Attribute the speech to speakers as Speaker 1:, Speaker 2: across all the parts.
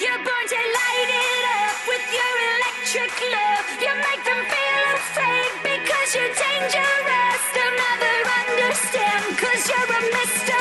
Speaker 1: You're born to light it up with your electric love. You make them feel afraid because you're dangerous. They'll never understand because you're a mystery.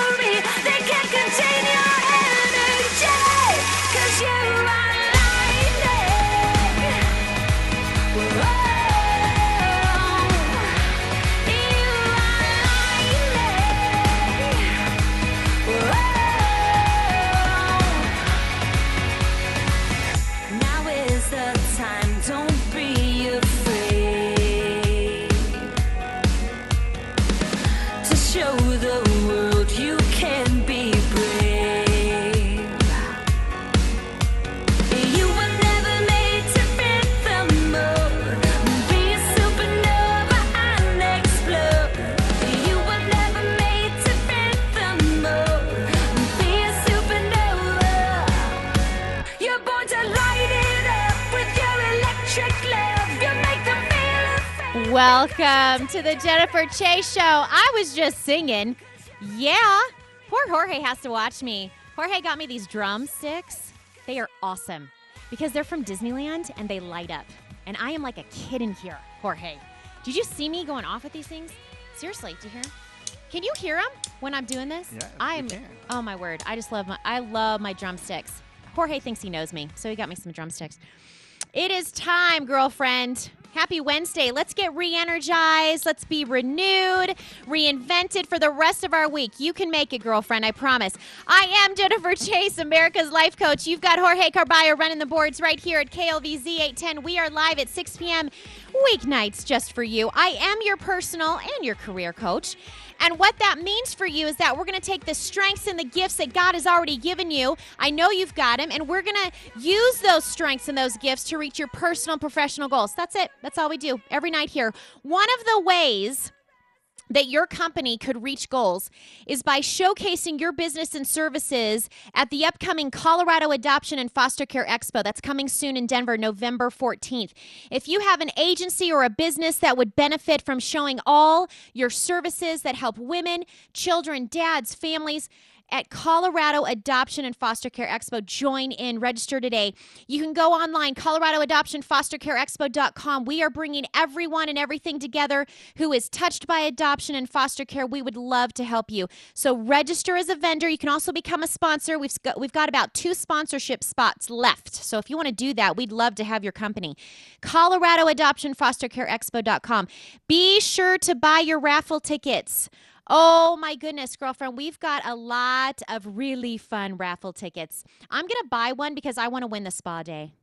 Speaker 2: Welcome to the Jennifer Chase Show. I was just singing. Yeah. Poor Jorge has to watch me. Jorge got me these drumsticks. They are awesome because they're from Disneyland and they light up. And I am like a kid in here, Jorge. Did you see me going off with these things? Seriously, do you hear 'em? Can you hear them when I'm doing this?
Speaker 3: Yeah,
Speaker 2: I am. Oh my word! I just love my. I love my drumsticks. Jorge thinks he knows me, so he got me some drumsticks. It is time, girlfriend. Happy Wednesday. Let's get re energized. Let's be renewed, reinvented for the rest of our week. You can make it, girlfriend. I promise. I am Jennifer Chase, America's life coach. You've got Jorge Carballo running the boards right here at KLVZ 810. We are live at 6 p.m. weeknights just for you. I am your personal and your career coach. And what that means for you is that we're going to take the strengths and the gifts that God has already given you. I know you've got them, and we're going to use those strengths and those gifts to reach your personal and professional goals. That's it. That's all we do every night here. One of the ways that your company could reach goals is by showcasing your business and services at the upcoming Colorado Adoption and Foster Care Expo that's coming soon in Denver, November 14th. If you have an agency or a business that would benefit from showing all your services that help women, children, dads, families, at Colorado Adoption and Foster Care Expo. Join in, register today. You can go online, coloradoadoptionfostercareexpo.com. We are bringing everyone and everything together who is touched by adoption and foster care. We would love to help you. So register as a vendor. You can also become a sponsor. We've got, we've got about two sponsorship spots left. So if you want to do that, we'd love to have your company. coloradoadoptionfostercareexpo.com. Be sure to buy your raffle tickets. Oh my goodness, girlfriend, we've got a lot of really fun raffle tickets. I'm going to buy one because I want to win the spa day.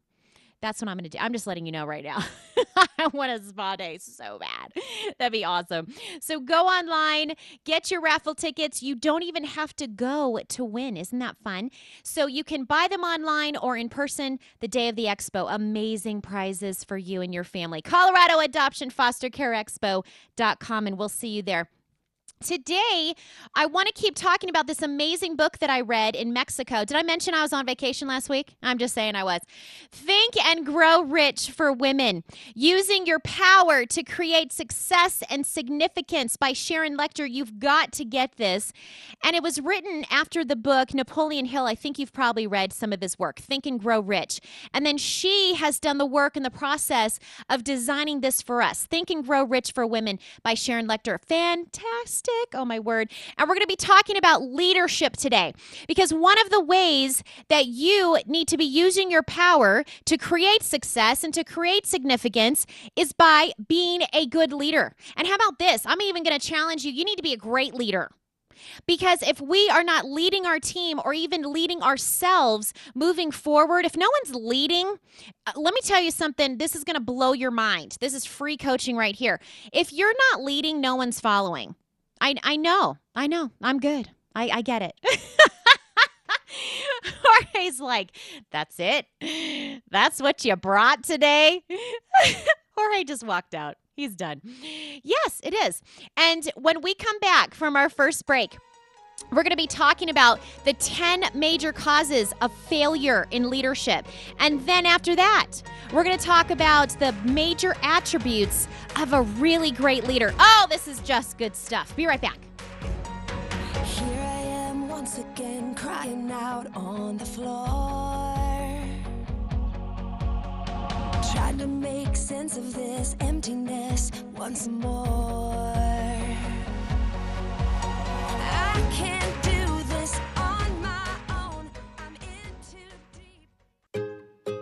Speaker 2: That's what I'm going to do. I'm just letting you know right now. I want a spa day so bad. That'd be awesome. So go online, get your raffle tickets. You don't even have to go to win. Isn't that fun? So you can buy them online or in person the day of the expo. Amazing prizes for you and your family. Colorado Adoption Foster Care Expo.com, and we'll see you there. Today, I want to keep talking about this amazing book that I read in Mexico. Did I mention I was on vacation last week? I'm just saying I was. Think and Grow Rich for Women Using Your Power to Create Success and Significance by Sharon Lechter. You've got to get this. And it was written after the book Napoleon Hill. I think you've probably read some of his work, Think and Grow Rich. And then she has done the work in the process of designing this for us Think and Grow Rich for Women by Sharon Lechter. Fantastic. Oh, my word. And we're going to be talking about leadership today because one of the ways that you need to be using your power to create success and to create significance is by being a good leader. And how about this? I'm even going to challenge you you need to be a great leader. Because if we are not leading our team or even leading ourselves moving forward, if no one's leading, uh, let me tell you something. This is going to blow your mind. This is free coaching right here. If you're not leading, no one's following. I, I know. I know. I'm good. I, I get it. Jorge's like, that's it. That's what you brought today. Jorge just walked out. He's done. Yes, it is. And when we come back from our first break, we're going to be talking about the 10 major causes of failure in leadership. And then after that, we're going to talk about the major attributes of a really great leader. Oh, this is just good stuff. Be right back.
Speaker 4: Here I am once again crying out on the floor. Trying to make sense of this emptiness once more. Can't do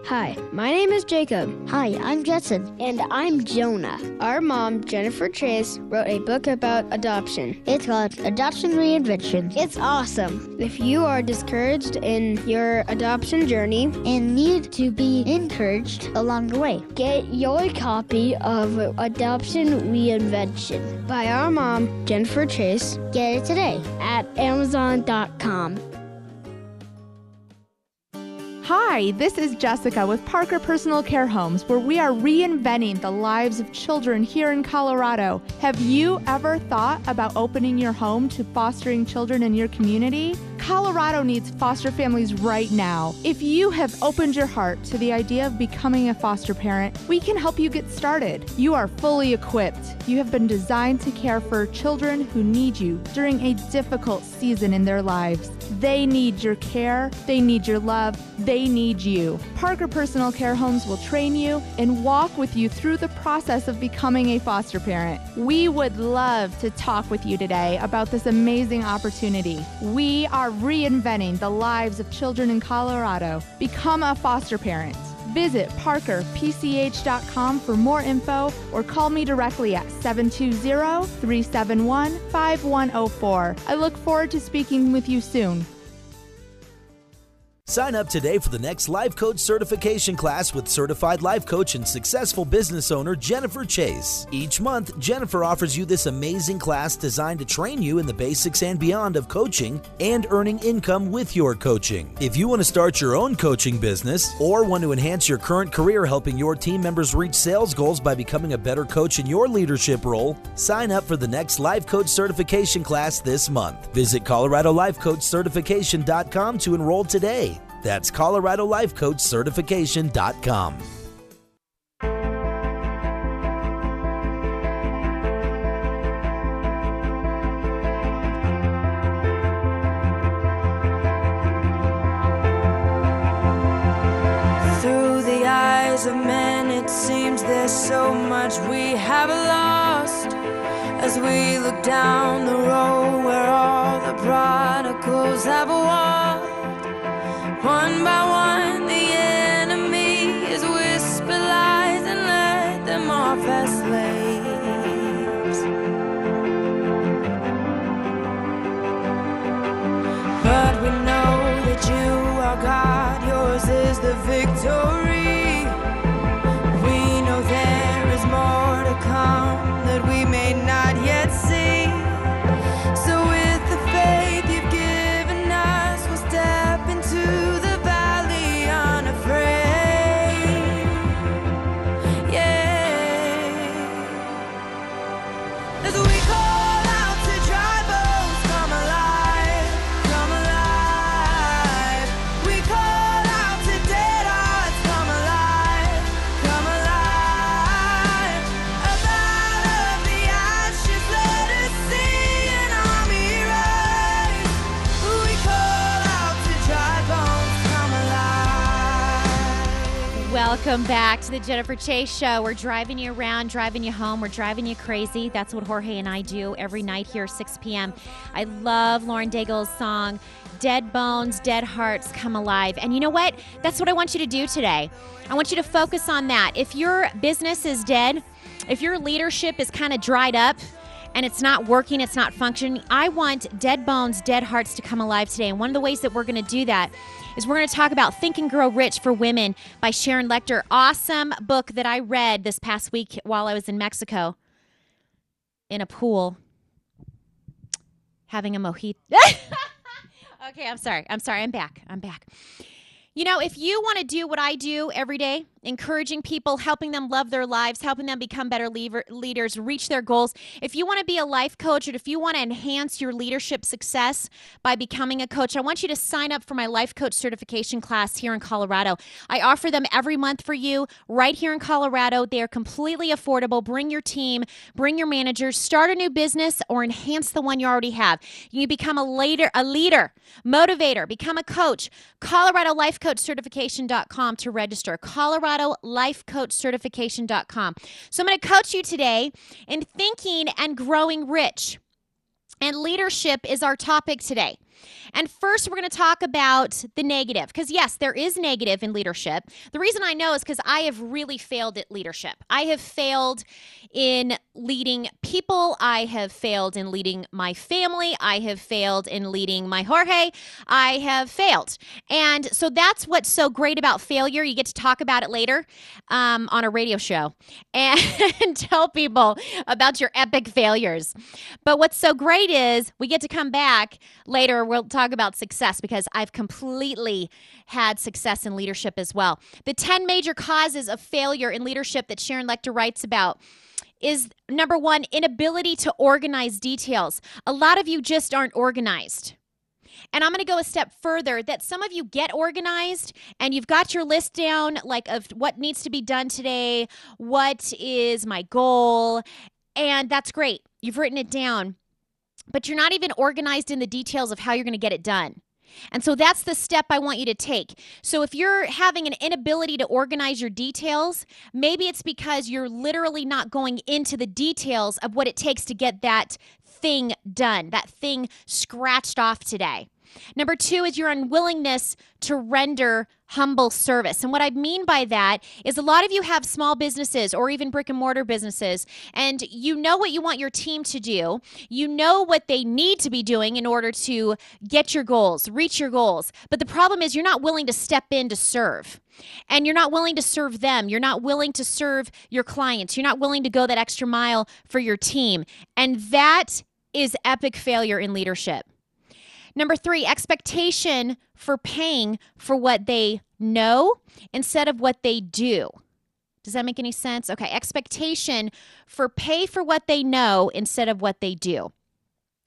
Speaker 5: Hi, my name is Jacob.
Speaker 6: Hi, I'm Jetson.
Speaker 5: And I'm Jonah. Our mom, Jennifer Chase, wrote a book about adoption.
Speaker 6: It's called Adoption Reinvention. It's awesome
Speaker 5: If you are discouraged in your adoption journey,
Speaker 6: and need to be encouraged along the way.
Speaker 5: get your copy of Adoption Reinvention by our mom, Jennifer Chase,
Speaker 6: Get it today.
Speaker 5: at Amazon.com.
Speaker 7: Hi, this is Jessica with Parker Personal Care Homes, where we are reinventing the lives of children here in Colorado. Have you ever thought about opening your home to fostering children in your community? Colorado needs foster families right now. If you have opened your heart to the idea of becoming a foster parent, we can help you get started. You are fully equipped. You have been designed to care for children who need you during a difficult season in their lives. They need your care, they need your love, they need you. Parker Personal Care Homes will train you and walk with you through the process of becoming a foster parent. We would love to talk with you today about this amazing opportunity. We are reinventing the lives of children in Colorado. Become a foster parent. Visit parkerpch.com for more info or call me directly at 720 371 5104. I look forward to speaking with you soon.
Speaker 8: Sign up today for the next Life Coach certification class with certified life coach and successful business owner Jennifer Chase. Each month, Jennifer offers you this amazing class designed to train you in the basics and beyond of coaching and earning income with your coaching. If you want to start your own coaching business or want to enhance your current career helping your team members reach sales goals by becoming a better coach in your leadership role, sign up for the next Life Coach certification class this month. Visit ColoradoLifeCoachCertification.com to enroll today. That's ColoradoLifeCoachCertification.com.
Speaker 4: Through the eyes of men, it seems there's so much we have lost. As we look down the road where all the prodigals have walked, one by one, the enemy is whisper lies and let them off slaves. But we know that you are God, yours is the victory.
Speaker 2: Back to the Jennifer Chase Show. We're driving you around, driving you home. We're driving you crazy. That's what Jorge and I do every night here, 6 p.m. I love Lauren Daigle's song, Dead Bones, Dead Hearts Come Alive. And you know what? That's what I want you to do today. I want you to focus on that. If your business is dead, if your leadership is kind of dried up, and it's not working, it's not functioning. I want dead bones, dead hearts to come alive today. And one of the ways that we're going to do that is we're going to talk about Think and Grow Rich for Women by Sharon Lechter. Awesome book that I read this past week while I was in Mexico in a pool having a mojito. okay, I'm sorry. I'm sorry. I'm back. I'm back. You know, if you want to do what I do every day, encouraging people, helping them love their lives, helping them become better leaders, reach their goals, if you want to be a life coach or if you want to enhance your leadership success by becoming a coach, I want you to sign up for my life coach certification class here in Colorado. I offer them every month for you right here in Colorado. They are completely affordable. Bring your team, bring your managers, start a new business or enhance the one you already have. You become a leader, a leader, motivator, become a coach. Colorado Life Coach Certification.com to register. Colorado Life Coach Certification.com. So I'm going to coach you today in thinking and growing rich. And leadership is our topic today. And first, we're going to talk about the negative. Because, yes, there is negative in leadership. The reason I know is because I have really failed at leadership. I have failed in leading people. I have failed in leading my family. I have failed in leading my Jorge. I have failed. And so that's what's so great about failure. You get to talk about it later um, on a radio show and tell people about your epic failures. But what's so great is we get to come back later. We'll talk about success because I've completely had success in leadership as well. The 10 major causes of failure in leadership that Sharon Lechter writes about is number one, inability to organize details. A lot of you just aren't organized. And I'm going to go a step further that some of you get organized and you've got your list down, like of what needs to be done today, what is my goal, and that's great. You've written it down, but you're not even organized in the details of how you're going to get it done. And so that's the step I want you to take. So if you're having an inability to organize your details, maybe it's because you're literally not going into the details of what it takes to get that thing done, that thing scratched off today. Number two is your unwillingness to render humble service. And what I mean by that is a lot of you have small businesses or even brick and mortar businesses, and you know what you want your team to do. You know what they need to be doing in order to get your goals, reach your goals. But the problem is you're not willing to step in to serve. And you're not willing to serve them. You're not willing to serve your clients. You're not willing to go that extra mile for your team. And that is epic failure in leadership. Number three, expectation for paying for what they know instead of what they do. Does that make any sense? Okay, expectation for pay for what they know instead of what they do.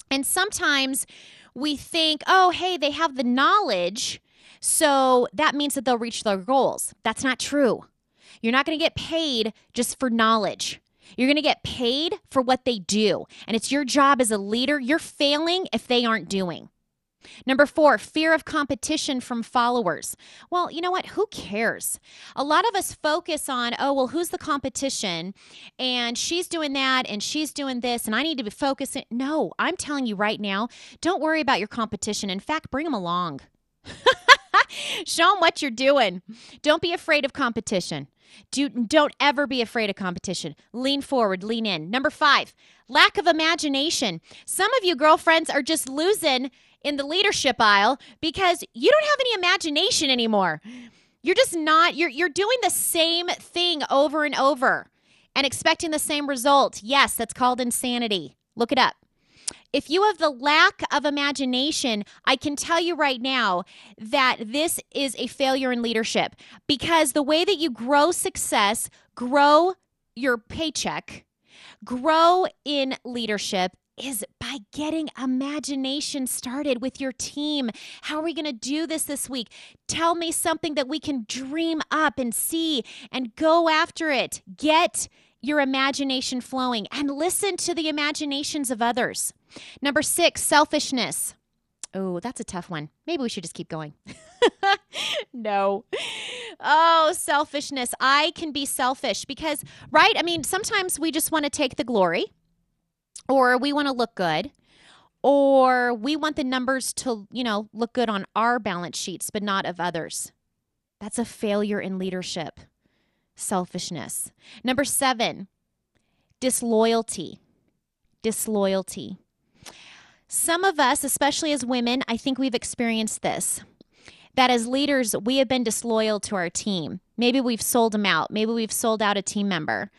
Speaker 2: And sometimes we think, oh, hey, they have the knowledge, so that means that they'll reach their goals. That's not true. You're not going to get paid just for knowledge. You're going to get paid for what they do. And it's your job as a leader. You're failing if they aren't doing. Number four, fear of competition from followers. Well, you know what? Who cares? A lot of us focus on, oh, well, who's the competition? And she's doing that and she's doing this, and I need to be focusing. No, I'm telling you right now, don't worry about your competition. In fact, bring them along. Show them what you're doing. Don't be afraid of competition. Do, don't ever be afraid of competition. Lean forward, lean in. Number five, lack of imagination. Some of you girlfriends are just losing in the leadership aisle because you don't have any imagination anymore. You're just not, you're, you're doing the same thing over and over and expecting the same result. Yes, that's called insanity. Look it up. If you have the lack of imagination, I can tell you right now that this is a failure in leadership because the way that you grow success, grow your paycheck, grow in leadership is by getting imagination started with your team. How are we going to do this this week? Tell me something that we can dream up and see and go after it. Get your imagination flowing and listen to the imaginations of others. Number six, selfishness. Oh, that's a tough one. Maybe we should just keep going. no. Oh, selfishness. I can be selfish because, right? I mean, sometimes we just want to take the glory or we want to look good or we want the numbers to, you know, look good on our balance sheets but not of others. That's a failure in leadership. Selfishness. Number 7, disloyalty. disloyalty. Some of us, especially as women, I think we've experienced this. That as leaders, we have been disloyal to our team. Maybe we've sold them out. Maybe we've sold out a team member.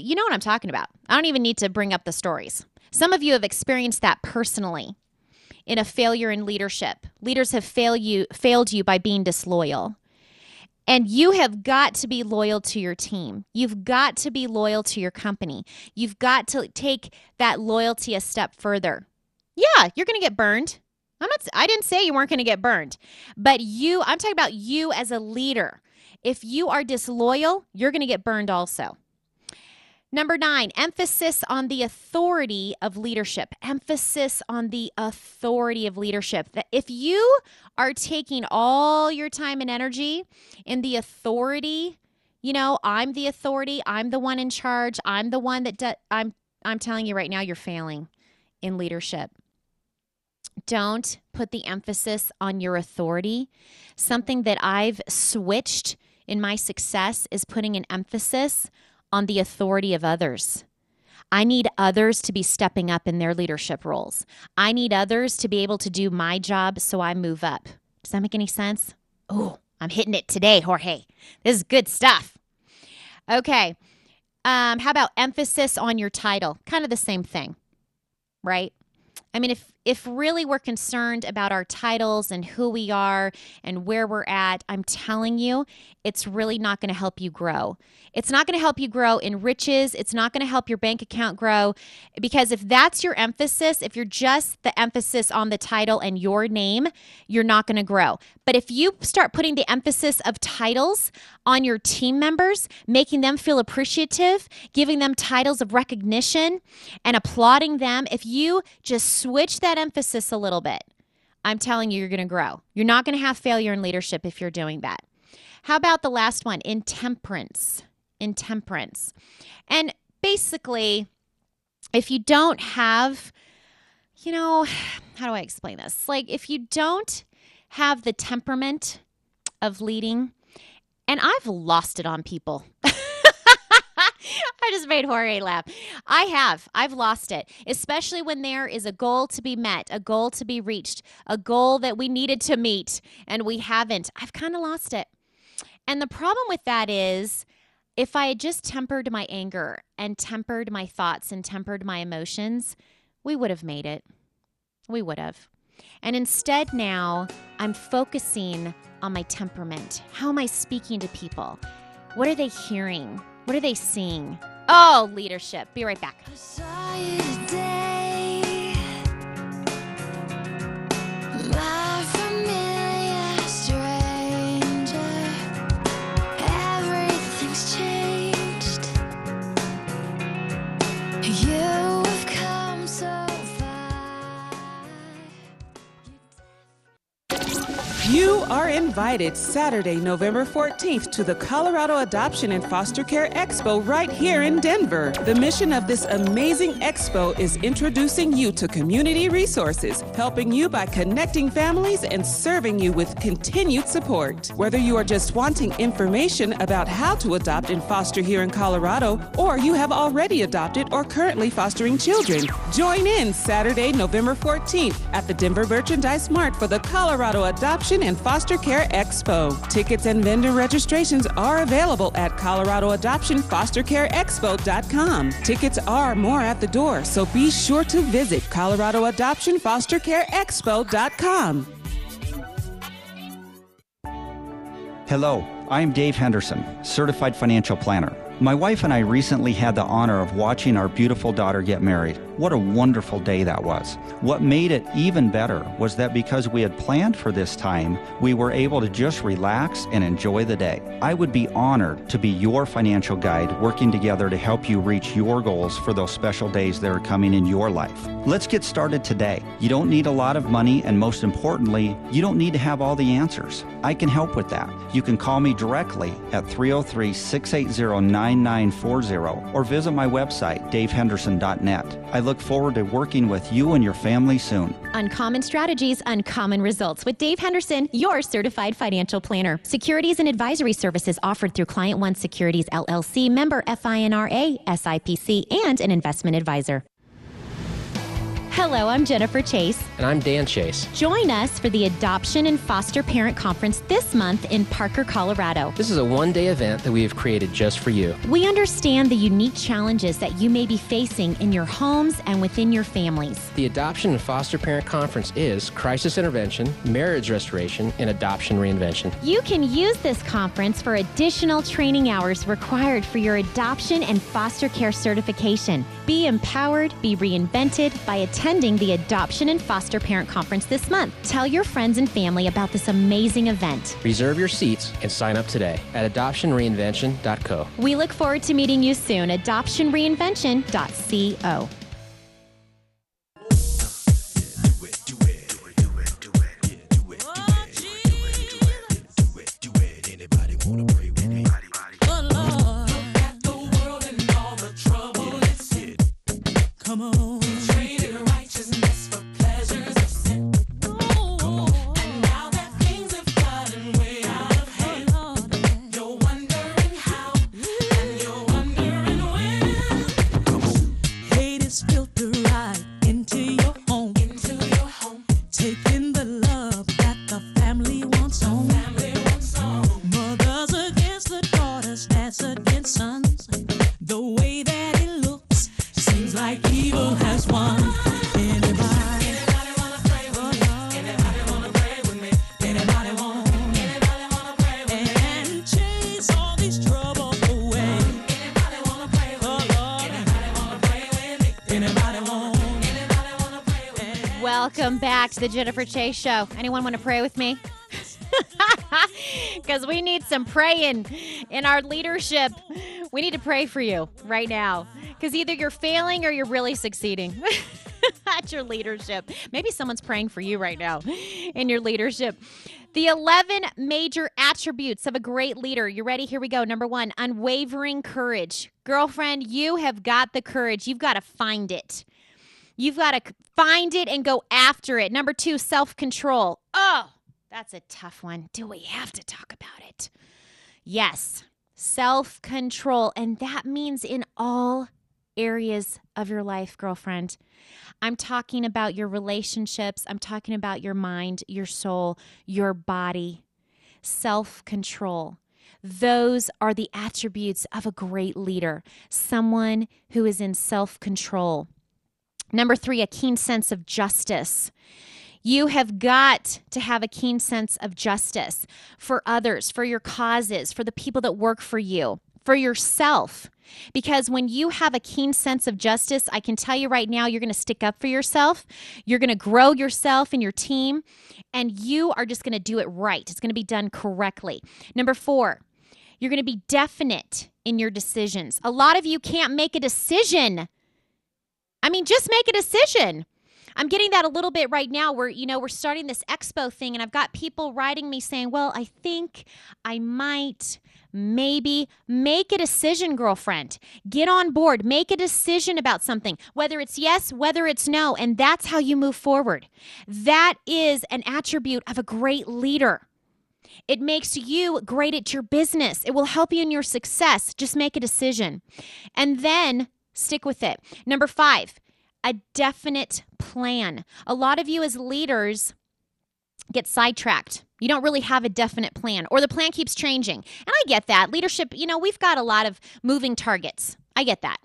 Speaker 2: You know what I'm talking about. I don't even need to bring up the stories. Some of you have experienced that personally in a failure in leadership. Leaders have failed you, failed you by being disloyal. And you have got to be loyal to your team. You've got to be loyal to your company. You've got to take that loyalty a step further. Yeah, you're going to get burned. I'm not I didn't say you weren't going to get burned. But you, I'm talking about you as a leader. If you are disloyal, you're going to get burned also. Number nine, emphasis on the authority of leadership. Emphasis on the authority of leadership. That if you are taking all your time and energy in the authority, you know, I'm the authority, I'm the one in charge, I'm the one that do, I'm I'm telling you right now you're failing in leadership. Don't put the emphasis on your authority. Something that I've switched in my success is putting an emphasis on the authority of others. I need others to be stepping up in their leadership roles. I need others to be able to do my job so I move up. Does that make any sense? Oh, I'm hitting it today, Jorge. This is good stuff. Okay. Um, how about emphasis on your title? Kind of the same thing, right? I mean, if if really we're concerned about our titles and who we are and where we're at, I'm telling you, it's really not going to help you grow. It's not going to help you grow in riches. It's not going to help your bank account grow because if that's your emphasis, if you're just the emphasis on the title and your name, you're not going to grow. But if you start putting the emphasis of titles on your team members, making them feel appreciative, giving them titles of recognition, and applauding them, if you just switch that emphasis a little bit, I'm telling you, you're going to grow. You're not going to have failure in leadership if you're doing that. How about the last one? Intemperance. Intemperance. And basically, if you don't have, you know, how do I explain this? Like, if you don't have the temperament of leading, and I've lost it on people. I just made Jorge laugh. I have. I've lost it, especially when there is a goal to be met, a goal to be reached, a goal that we needed to meet and we haven't. I've kind of lost it. And the problem with that is if I had just tempered my anger and tempered my thoughts and tempered my emotions, we would have made it. We would have. And instead, now I'm focusing on my temperament. How am I speaking to people? What are they hearing? What are they seeing? Oh, leadership. Be right back.
Speaker 9: Invited Saturday, November 14th to the Colorado Adoption and Foster Care Expo right here in Denver. The mission of this amazing expo is introducing you to community resources, helping you by connecting families and serving you with continued support. Whether you are just wanting information about how to adopt and foster here in Colorado, or you have already adopted or currently fostering children, join in Saturday, November 14th at the Denver Merchandise Mart for the Colorado Adoption and Foster Care Expo. Tickets and vendor registrations are available at coloradoadoptionfostercareexpo.com. Tickets are more at the door, so be sure to visit coloradoadoptionfostercareexpo.com.
Speaker 10: Hello, I'm Dave Henderson, certified financial planner. My wife and I recently had the honor of watching our beautiful daughter get married. What a wonderful day that was. What made it even better was that because we had planned for this time, we were able to just relax and enjoy the day. I would be honored to be your financial guide working together to help you reach your goals for those special days that are coming in your life. Let's get started today. You don't need a lot of money, and most importantly, you don't need to have all the answers. I can help with that. You can call me directly at 303 680 9940 or visit my website, davehenderson.net. I look forward to working with you and your family soon.
Speaker 2: Uncommon strategies, uncommon results with Dave Henderson, your certified financial planner. Securities and advisory services offered through Client One Securities LLC, member FINRA, SIPC, and an investment advisor. Hello, I'm Jennifer Chase.
Speaker 11: And I'm Dan Chase.
Speaker 2: Join us for the Adoption and Foster Parent Conference this month in Parker, Colorado.
Speaker 11: This is a one day event that we have created just for you.
Speaker 2: We understand the unique challenges that you may be facing in your homes and within your families.
Speaker 11: The Adoption and Foster Parent Conference is crisis intervention, marriage restoration, and adoption reinvention.
Speaker 2: You can use this conference for additional training hours required for your adoption and foster care certification. Be empowered, be reinvented by attending the Adoption and Foster Parent Conference this month. Tell your friends and family about this amazing event.
Speaker 11: Reserve your seats and sign up today at adoptionreinvention.co.
Speaker 2: We look forward to meeting you soon.
Speaker 4: At adoptionreinvention.co.
Speaker 2: Welcome back to the Jennifer Chase Show. Anyone want to pray with me? Because we need some praying in our leadership. We need to pray for you right now. Because either you're failing or you're really succeeding at your leadership. Maybe someone's praying for you right now in your leadership. The 11 major attributes of a great leader. You ready? Here we go. Number one, unwavering courage. Girlfriend, you have got the courage. You've got to find it. You've got to find it and go after it. Number two, self control. Oh, that's a tough one. Do we have to talk about it? Yes, self control. And that means in all areas of your life, girlfriend. I'm talking about your relationships, I'm talking about your mind, your soul, your body. Self control. Those are the attributes of a great leader, someone who is in self control. Number three, a keen sense of justice. You have got to have a keen sense of justice for others, for your causes, for the people that work for you, for yourself. Because when you have a keen sense of justice, I can tell you right now, you're going to stick up for yourself. You're going to grow yourself and your team, and you are just going to do it right. It's going to be done correctly. Number four, you're going to be definite in your decisions. A lot of you can't make a decision. I mean, just make a decision. I'm getting that a little bit right now where, you know, we're starting this expo thing and I've got people writing me saying, well, I think I might, maybe make a decision, girlfriend. Get on board, make a decision about something, whether it's yes, whether it's no. And that's how you move forward. That is an attribute of a great leader. It makes you great at your business. It will help you in your success. Just make a decision and then stick with it. Number five, a definite plan. A lot of you as leaders get sidetracked. You don't really have a definite plan, or the plan keeps changing. And I get that. Leadership, you know, we've got a lot of moving targets. I get that.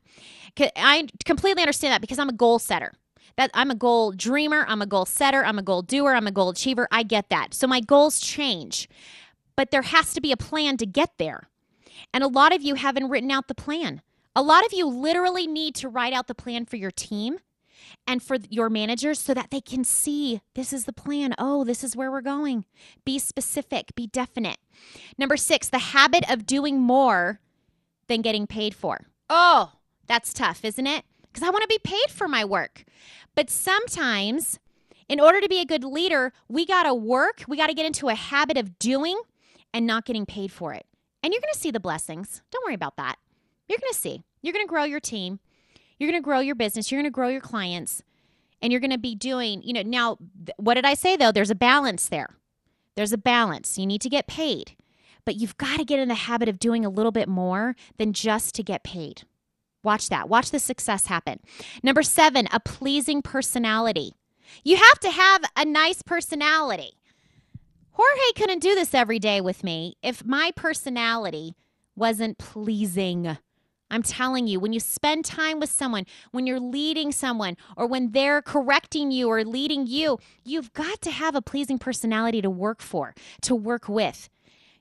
Speaker 2: I completely understand that because I'm a goal setter. That I'm a goal dreamer, I'm a goal setter, I'm a goal doer, I'm a goal achiever. I get that. So my goals change. But there has to be a plan to get there. And a lot of you haven't written out the plan. A lot of you literally need to write out the plan for your team and for your managers so that they can see this is the plan. Oh, this is where we're going. Be specific, be definite. Number six, the habit of doing more than getting paid for. Oh, that's tough, isn't it? Because I want to be paid for my work. But sometimes, in order to be a good leader, we got to work, we got to get into a habit of doing and not getting paid for it. And you're going to see the blessings. Don't worry about that. You're going to see. You're going to grow your team. You're going to grow your business. You're going to grow your clients. And you're going to be doing, you know, now, what did I say though? There's a balance there. There's a balance. You need to get paid, but you've got to get in the habit of doing a little bit more than just to get paid. Watch that. Watch the success happen. Number seven, a pleasing personality. You have to have a nice personality. Jorge couldn't do this every day with me if my personality wasn't pleasing. I'm telling you, when you spend time with someone, when you're leading someone, or when they're correcting you or leading you, you've got to have a pleasing personality to work for, to work with.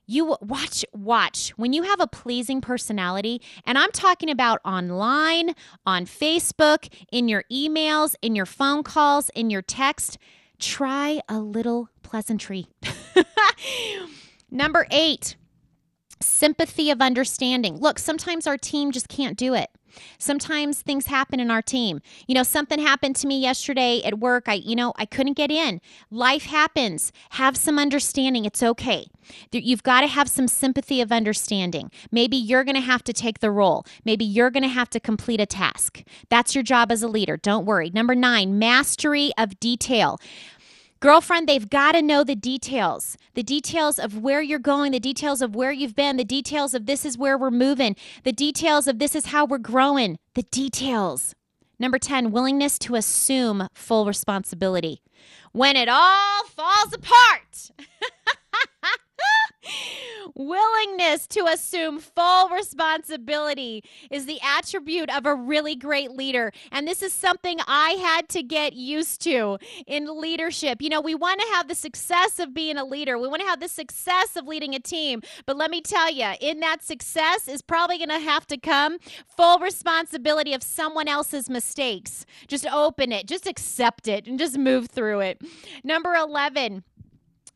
Speaker 2: You watch, watch. When you have a pleasing personality, and I'm talking about online, on Facebook, in your emails, in your phone calls, in your text, try a little pleasantry. Number eight, sympathy of understanding. Look, sometimes our team just can't do it. Sometimes things happen in our team. You know, something happened to me yesterday at work. I, you know, I couldn't get in. Life happens. Have some understanding. It's okay. You've got to have some sympathy of understanding. Maybe you're going to have to take the role. Maybe you're going to have to complete a task. That's your job as a leader. Don't worry. Number nine, mastery of detail. Girlfriend, they've got to know the details the details of where you're going, the details of where you've been, the details of this is where we're moving, the details of this is how we're growing, the details. Number 10, willingness to assume full responsibility. When it all falls apart, willingness to assume full responsibility is the attribute of a really great leader. And this is something I had to get used to in leadership. You know, we want to have the success of being a leader, we want to have the success of leading a team. But let me tell you, in that success is probably going to have to come full responsibility of someone else's mistakes. Just open it, just accept it, and just move through it. Number 11,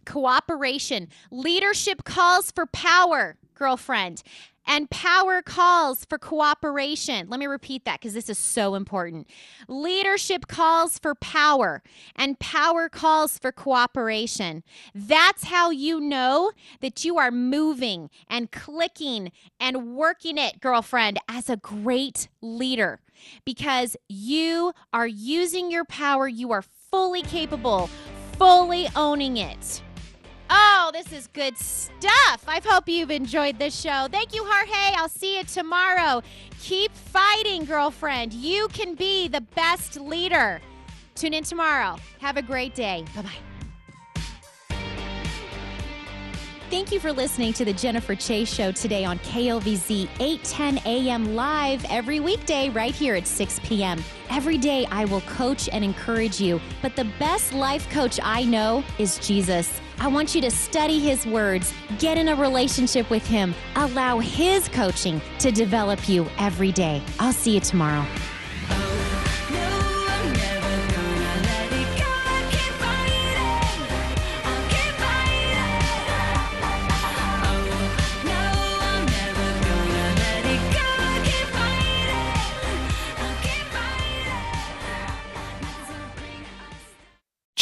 Speaker 2: cooperation. Leadership calls for power, girlfriend. And power calls for cooperation. Let me repeat that because this is so important. Leadership calls for power, and power calls for cooperation. That's how you know that you are moving and clicking and working it, girlfriend, as a great leader because you are using your power. You are fully capable, fully owning it. Oh, this is good stuff. I hope you've enjoyed this show. Thank you, Jorge. I'll see you tomorrow. Keep fighting, girlfriend. You can be the best leader. Tune in tomorrow. Have a great day. Bye bye. Thank you for listening to the Jennifer Chase Show today on KLVZ 810 a.m. live every weekday right here at 6 p.m. Every day I will coach and encourage you, but the best life coach I know is Jesus. I want you to study his words, get in a relationship with him, allow his coaching to develop you every day. I'll see you tomorrow.